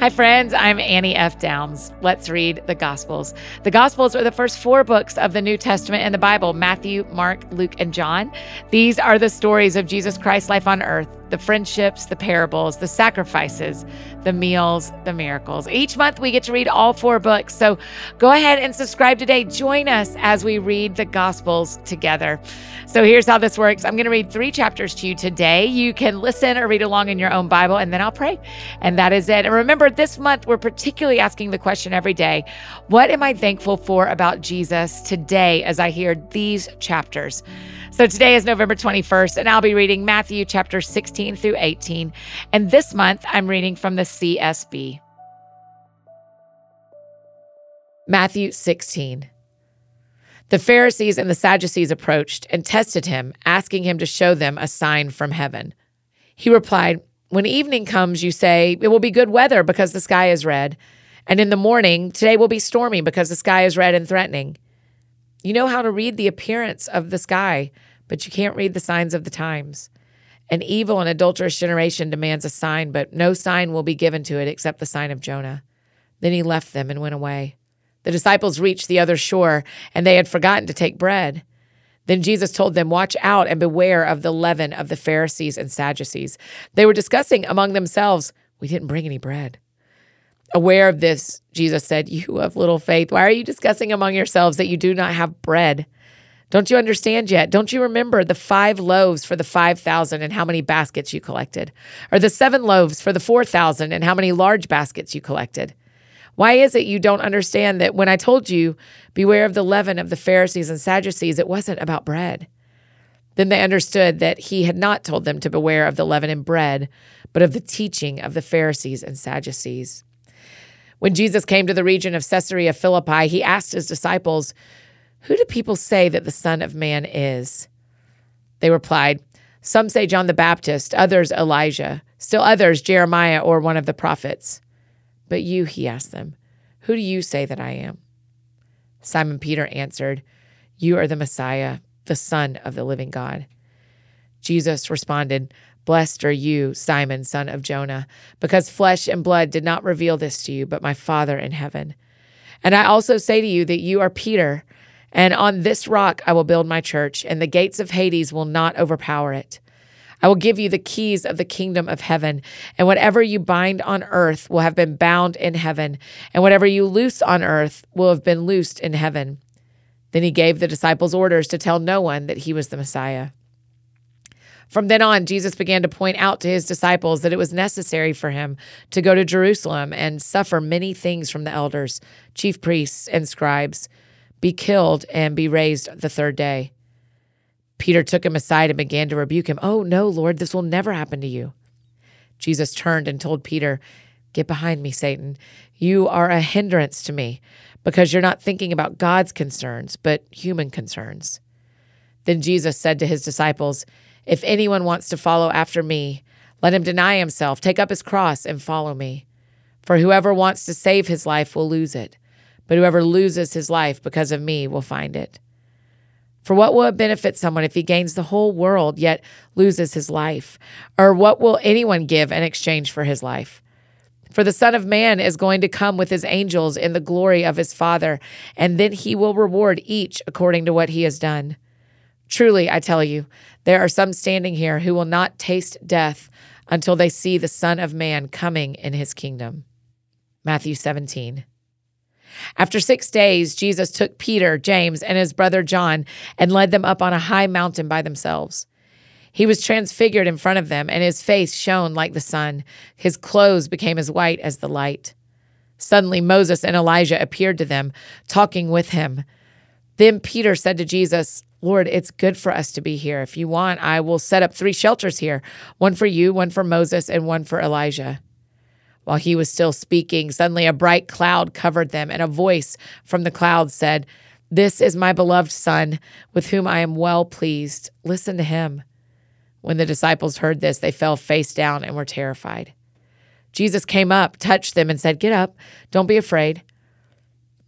Hi, friends. I'm Annie F. Downs. Let's read the Gospels. The Gospels are the first four books of the New Testament in the Bible Matthew, Mark, Luke, and John. These are the stories of Jesus Christ's life on earth the friendships, the parables, the sacrifices, the meals, the miracles. Each month we get to read all four books. So go ahead and subscribe today. Join us as we read the Gospels together. So here's how this works I'm going to read three chapters to you today. You can listen or read along in your own Bible, and then I'll pray. And that is it. And remember, this month we're particularly asking the question every day What am I thankful for about Jesus today as I hear these chapters? So today is November 21st, and I'll be reading Matthew chapter 16 through 18. And this month, I'm reading from the CSB. Matthew 16. The Pharisees and the Sadducees approached and tested him, asking him to show them a sign from heaven. He replied, When evening comes, you say, It will be good weather because the sky is red. And in the morning, today will be stormy because the sky is red and threatening. You know how to read the appearance of the sky, but you can't read the signs of the times. An evil and adulterous generation demands a sign, but no sign will be given to it except the sign of Jonah. Then he left them and went away. The disciples reached the other shore, and they had forgotten to take bread. Then Jesus told them, Watch out and beware of the leaven of the Pharisees and Sadducees. They were discussing among themselves, We didn't bring any bread. Aware of this, Jesus said, You have little faith. Why are you discussing among yourselves that you do not have bread? Don't you understand yet? Don't you remember the five loaves for the 5,000 and how many baskets you collected? Or the seven loaves for the 4,000 and how many large baskets you collected? Why is it you don't understand that when I told you, beware of the leaven of the Pharisees and Sadducees, it wasn't about bread? Then they understood that he had not told them to beware of the leaven in bread, but of the teaching of the Pharisees and Sadducees. When Jesus came to the region of Caesarea Philippi, he asked his disciples, Who do people say that the Son of Man is? They replied, Some say John the Baptist, others Elijah, still others Jeremiah or one of the prophets. But you, he asked them, Who do you say that I am? Simon Peter answered, You are the Messiah, the Son of the living God. Jesus responded, Blessed are you, Simon, son of Jonah, because flesh and blood did not reveal this to you, but my Father in heaven. And I also say to you that you are Peter, and on this rock I will build my church, and the gates of Hades will not overpower it. I will give you the keys of the kingdom of heaven, and whatever you bind on earth will have been bound in heaven, and whatever you loose on earth will have been loosed in heaven. Then he gave the disciples orders to tell no one that he was the Messiah. From then on, Jesus began to point out to his disciples that it was necessary for him to go to Jerusalem and suffer many things from the elders, chief priests, and scribes, be killed, and be raised the third day. Peter took him aside and began to rebuke him. Oh, no, Lord, this will never happen to you. Jesus turned and told Peter, Get behind me, Satan. You are a hindrance to me because you're not thinking about God's concerns, but human concerns. Then Jesus said to his disciples, if anyone wants to follow after me, let him deny himself, take up his cross, and follow me. For whoever wants to save his life will lose it, but whoever loses his life because of me will find it. For what will it benefit someone if he gains the whole world yet loses his life? Or what will anyone give in exchange for his life? For the Son of Man is going to come with his angels in the glory of his Father, and then he will reward each according to what he has done. Truly, I tell you, there are some standing here who will not taste death until they see the Son of Man coming in his kingdom. Matthew 17. After six days, Jesus took Peter, James, and his brother John and led them up on a high mountain by themselves. He was transfigured in front of them, and his face shone like the sun. His clothes became as white as the light. Suddenly, Moses and Elijah appeared to them, talking with him. Then Peter said to Jesus, Lord, it's good for us to be here. If you want, I will set up three shelters here one for you, one for Moses, and one for Elijah. While he was still speaking, suddenly a bright cloud covered them, and a voice from the cloud said, This is my beloved Son, with whom I am well pleased. Listen to him. When the disciples heard this, they fell face down and were terrified. Jesus came up, touched them, and said, Get up, don't be afraid.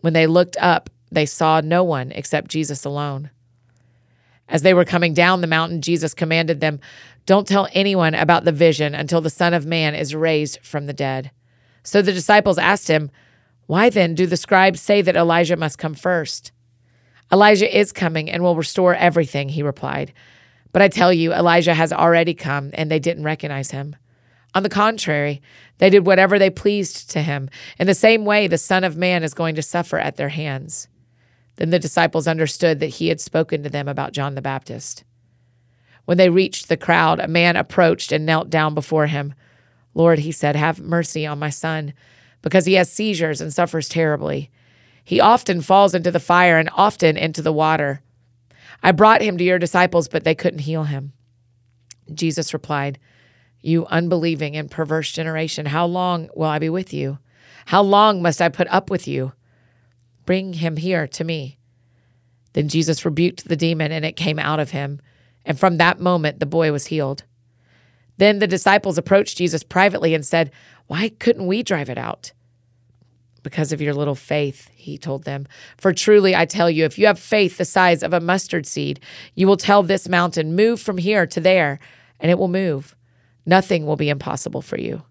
When they looked up, they saw no one except Jesus alone. As they were coming down the mountain, Jesus commanded them, Don't tell anyone about the vision until the Son of Man is raised from the dead. So the disciples asked him, Why then do the scribes say that Elijah must come first? Elijah is coming and will restore everything, he replied. But I tell you, Elijah has already come, and they didn't recognize him. On the contrary, they did whatever they pleased to him. In the same way, the Son of Man is going to suffer at their hands. Then the disciples understood that he had spoken to them about John the Baptist. When they reached the crowd, a man approached and knelt down before him. Lord, he said, have mercy on my son, because he has seizures and suffers terribly. He often falls into the fire and often into the water. I brought him to your disciples, but they couldn't heal him. Jesus replied, You unbelieving and perverse generation, how long will I be with you? How long must I put up with you? Bring him here to me. Then Jesus rebuked the demon, and it came out of him. And from that moment, the boy was healed. Then the disciples approached Jesus privately and said, Why couldn't we drive it out? Because of your little faith, he told them. For truly I tell you, if you have faith the size of a mustard seed, you will tell this mountain, Move from here to there, and it will move. Nothing will be impossible for you.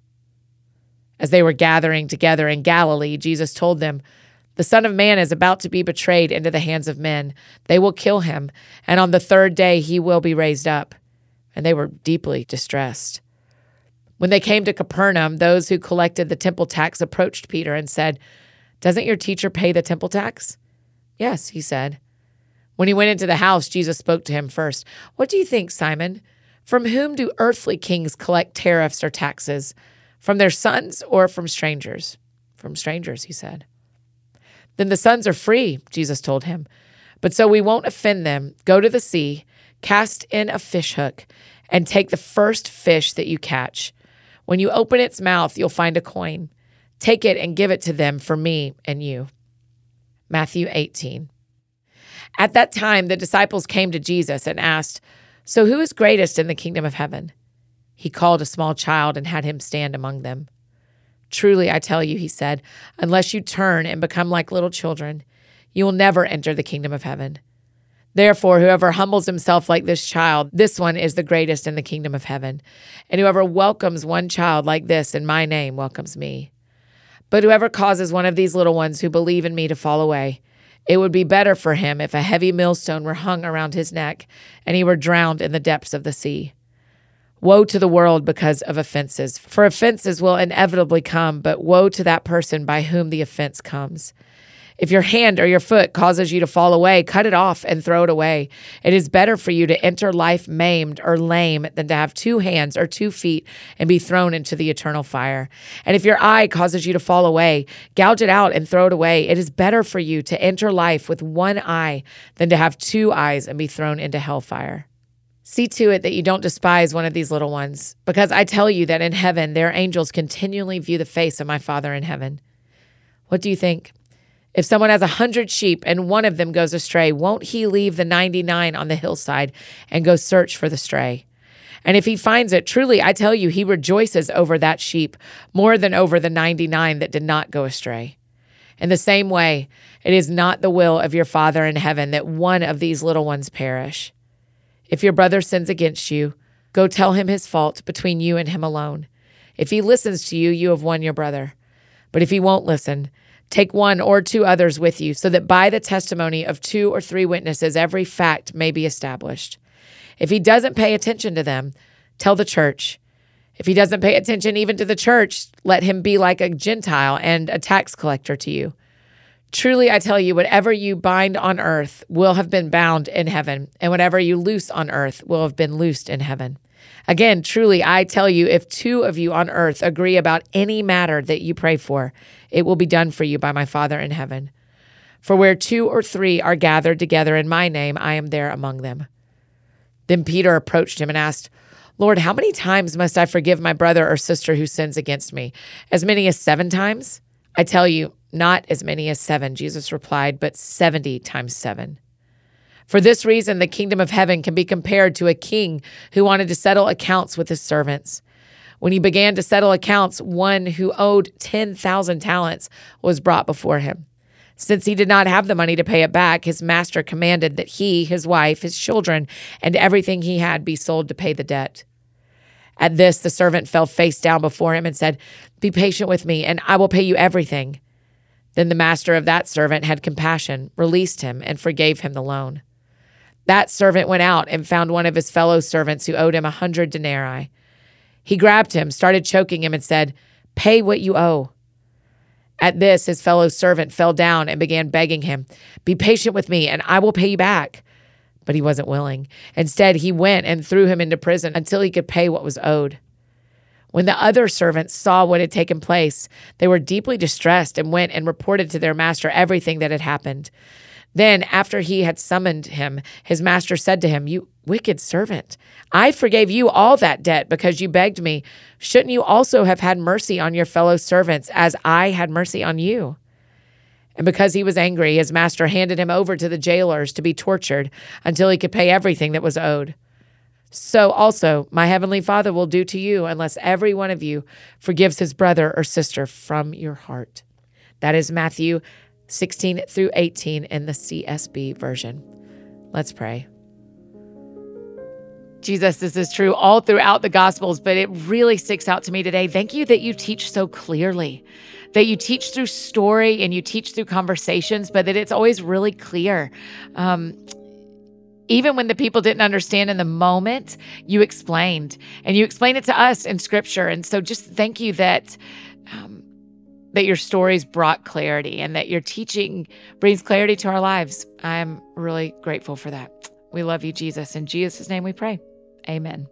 As they were gathering together in Galilee, Jesus told them, the Son of Man is about to be betrayed into the hands of men. They will kill him, and on the third day he will be raised up. And they were deeply distressed. When they came to Capernaum, those who collected the temple tax approached Peter and said, Doesn't your teacher pay the temple tax? Yes, he said. When he went into the house, Jesus spoke to him first. What do you think, Simon? From whom do earthly kings collect tariffs or taxes? From their sons or from strangers? From strangers, he said. Then the sons are free, Jesus told him. But so we won't offend them, go to the sea, cast in a fish hook, and take the first fish that you catch. When you open its mouth, you'll find a coin. Take it and give it to them for me and you. Matthew 18. At that time, the disciples came to Jesus and asked, So who is greatest in the kingdom of heaven? He called a small child and had him stand among them. Truly, I tell you, he said, unless you turn and become like little children, you will never enter the kingdom of heaven. Therefore, whoever humbles himself like this child, this one is the greatest in the kingdom of heaven. And whoever welcomes one child like this in my name welcomes me. But whoever causes one of these little ones who believe in me to fall away, it would be better for him if a heavy millstone were hung around his neck and he were drowned in the depths of the sea. Woe to the world because of offenses, for offenses will inevitably come, but woe to that person by whom the offense comes. If your hand or your foot causes you to fall away, cut it off and throw it away. It is better for you to enter life maimed or lame than to have two hands or two feet and be thrown into the eternal fire. And if your eye causes you to fall away, gouge it out and throw it away. It is better for you to enter life with one eye than to have two eyes and be thrown into hellfire. See to it that you don't despise one of these little ones, because I tell you that in heaven their angels continually view the face of my Father in heaven. What do you think? If someone has a hundred sheep and one of them goes astray, won't he leave the 99 on the hillside and go search for the stray? And if he finds it, truly I tell you, he rejoices over that sheep more than over the 99 that did not go astray. In the same way, it is not the will of your Father in heaven that one of these little ones perish. If your brother sins against you, go tell him his fault between you and him alone. If he listens to you, you have won your brother. But if he won't listen, take one or two others with you, so that by the testimony of two or three witnesses, every fact may be established. If he doesn't pay attention to them, tell the church. If he doesn't pay attention even to the church, let him be like a Gentile and a tax collector to you. Truly, I tell you, whatever you bind on earth will have been bound in heaven, and whatever you loose on earth will have been loosed in heaven. Again, truly, I tell you, if two of you on earth agree about any matter that you pray for, it will be done for you by my Father in heaven. For where two or three are gathered together in my name, I am there among them. Then Peter approached him and asked, Lord, how many times must I forgive my brother or sister who sins against me? As many as seven times? I tell you, not as many as seven, Jesus replied, but 70 times seven. For this reason, the kingdom of heaven can be compared to a king who wanted to settle accounts with his servants. When he began to settle accounts, one who owed 10,000 talents was brought before him. Since he did not have the money to pay it back, his master commanded that he, his wife, his children, and everything he had be sold to pay the debt. At this, the servant fell face down before him and said, Be patient with me, and I will pay you everything. Then the master of that servant had compassion, released him, and forgave him the loan. That servant went out and found one of his fellow servants who owed him a hundred denarii. He grabbed him, started choking him, and said, Pay what you owe. At this, his fellow servant fell down and began begging him, Be patient with me, and I will pay you back. But he wasn't willing. Instead, he went and threw him into prison until he could pay what was owed. When the other servants saw what had taken place, they were deeply distressed and went and reported to their master everything that had happened. Then, after he had summoned him, his master said to him, You wicked servant, I forgave you all that debt because you begged me. Shouldn't you also have had mercy on your fellow servants as I had mercy on you? And because he was angry, his master handed him over to the jailers to be tortured until he could pay everything that was owed. So also my heavenly Father will do to you unless every one of you forgives his brother or sister from your heart. That is Matthew 16 through 18 in the CSB version. Let's pray. Jesus, this is true all throughout the Gospels, but it really sticks out to me today. Thank you that you teach so clearly, that you teach through story and you teach through conversations, but that it's always really clear. Um, even when the people didn't understand in the moment, you explained and you explained it to us in scripture. And so just thank you that. Um, that your stories brought clarity and that your teaching brings clarity to our lives. I'm really grateful for that. We love you, Jesus. In Jesus' name we pray. Amen.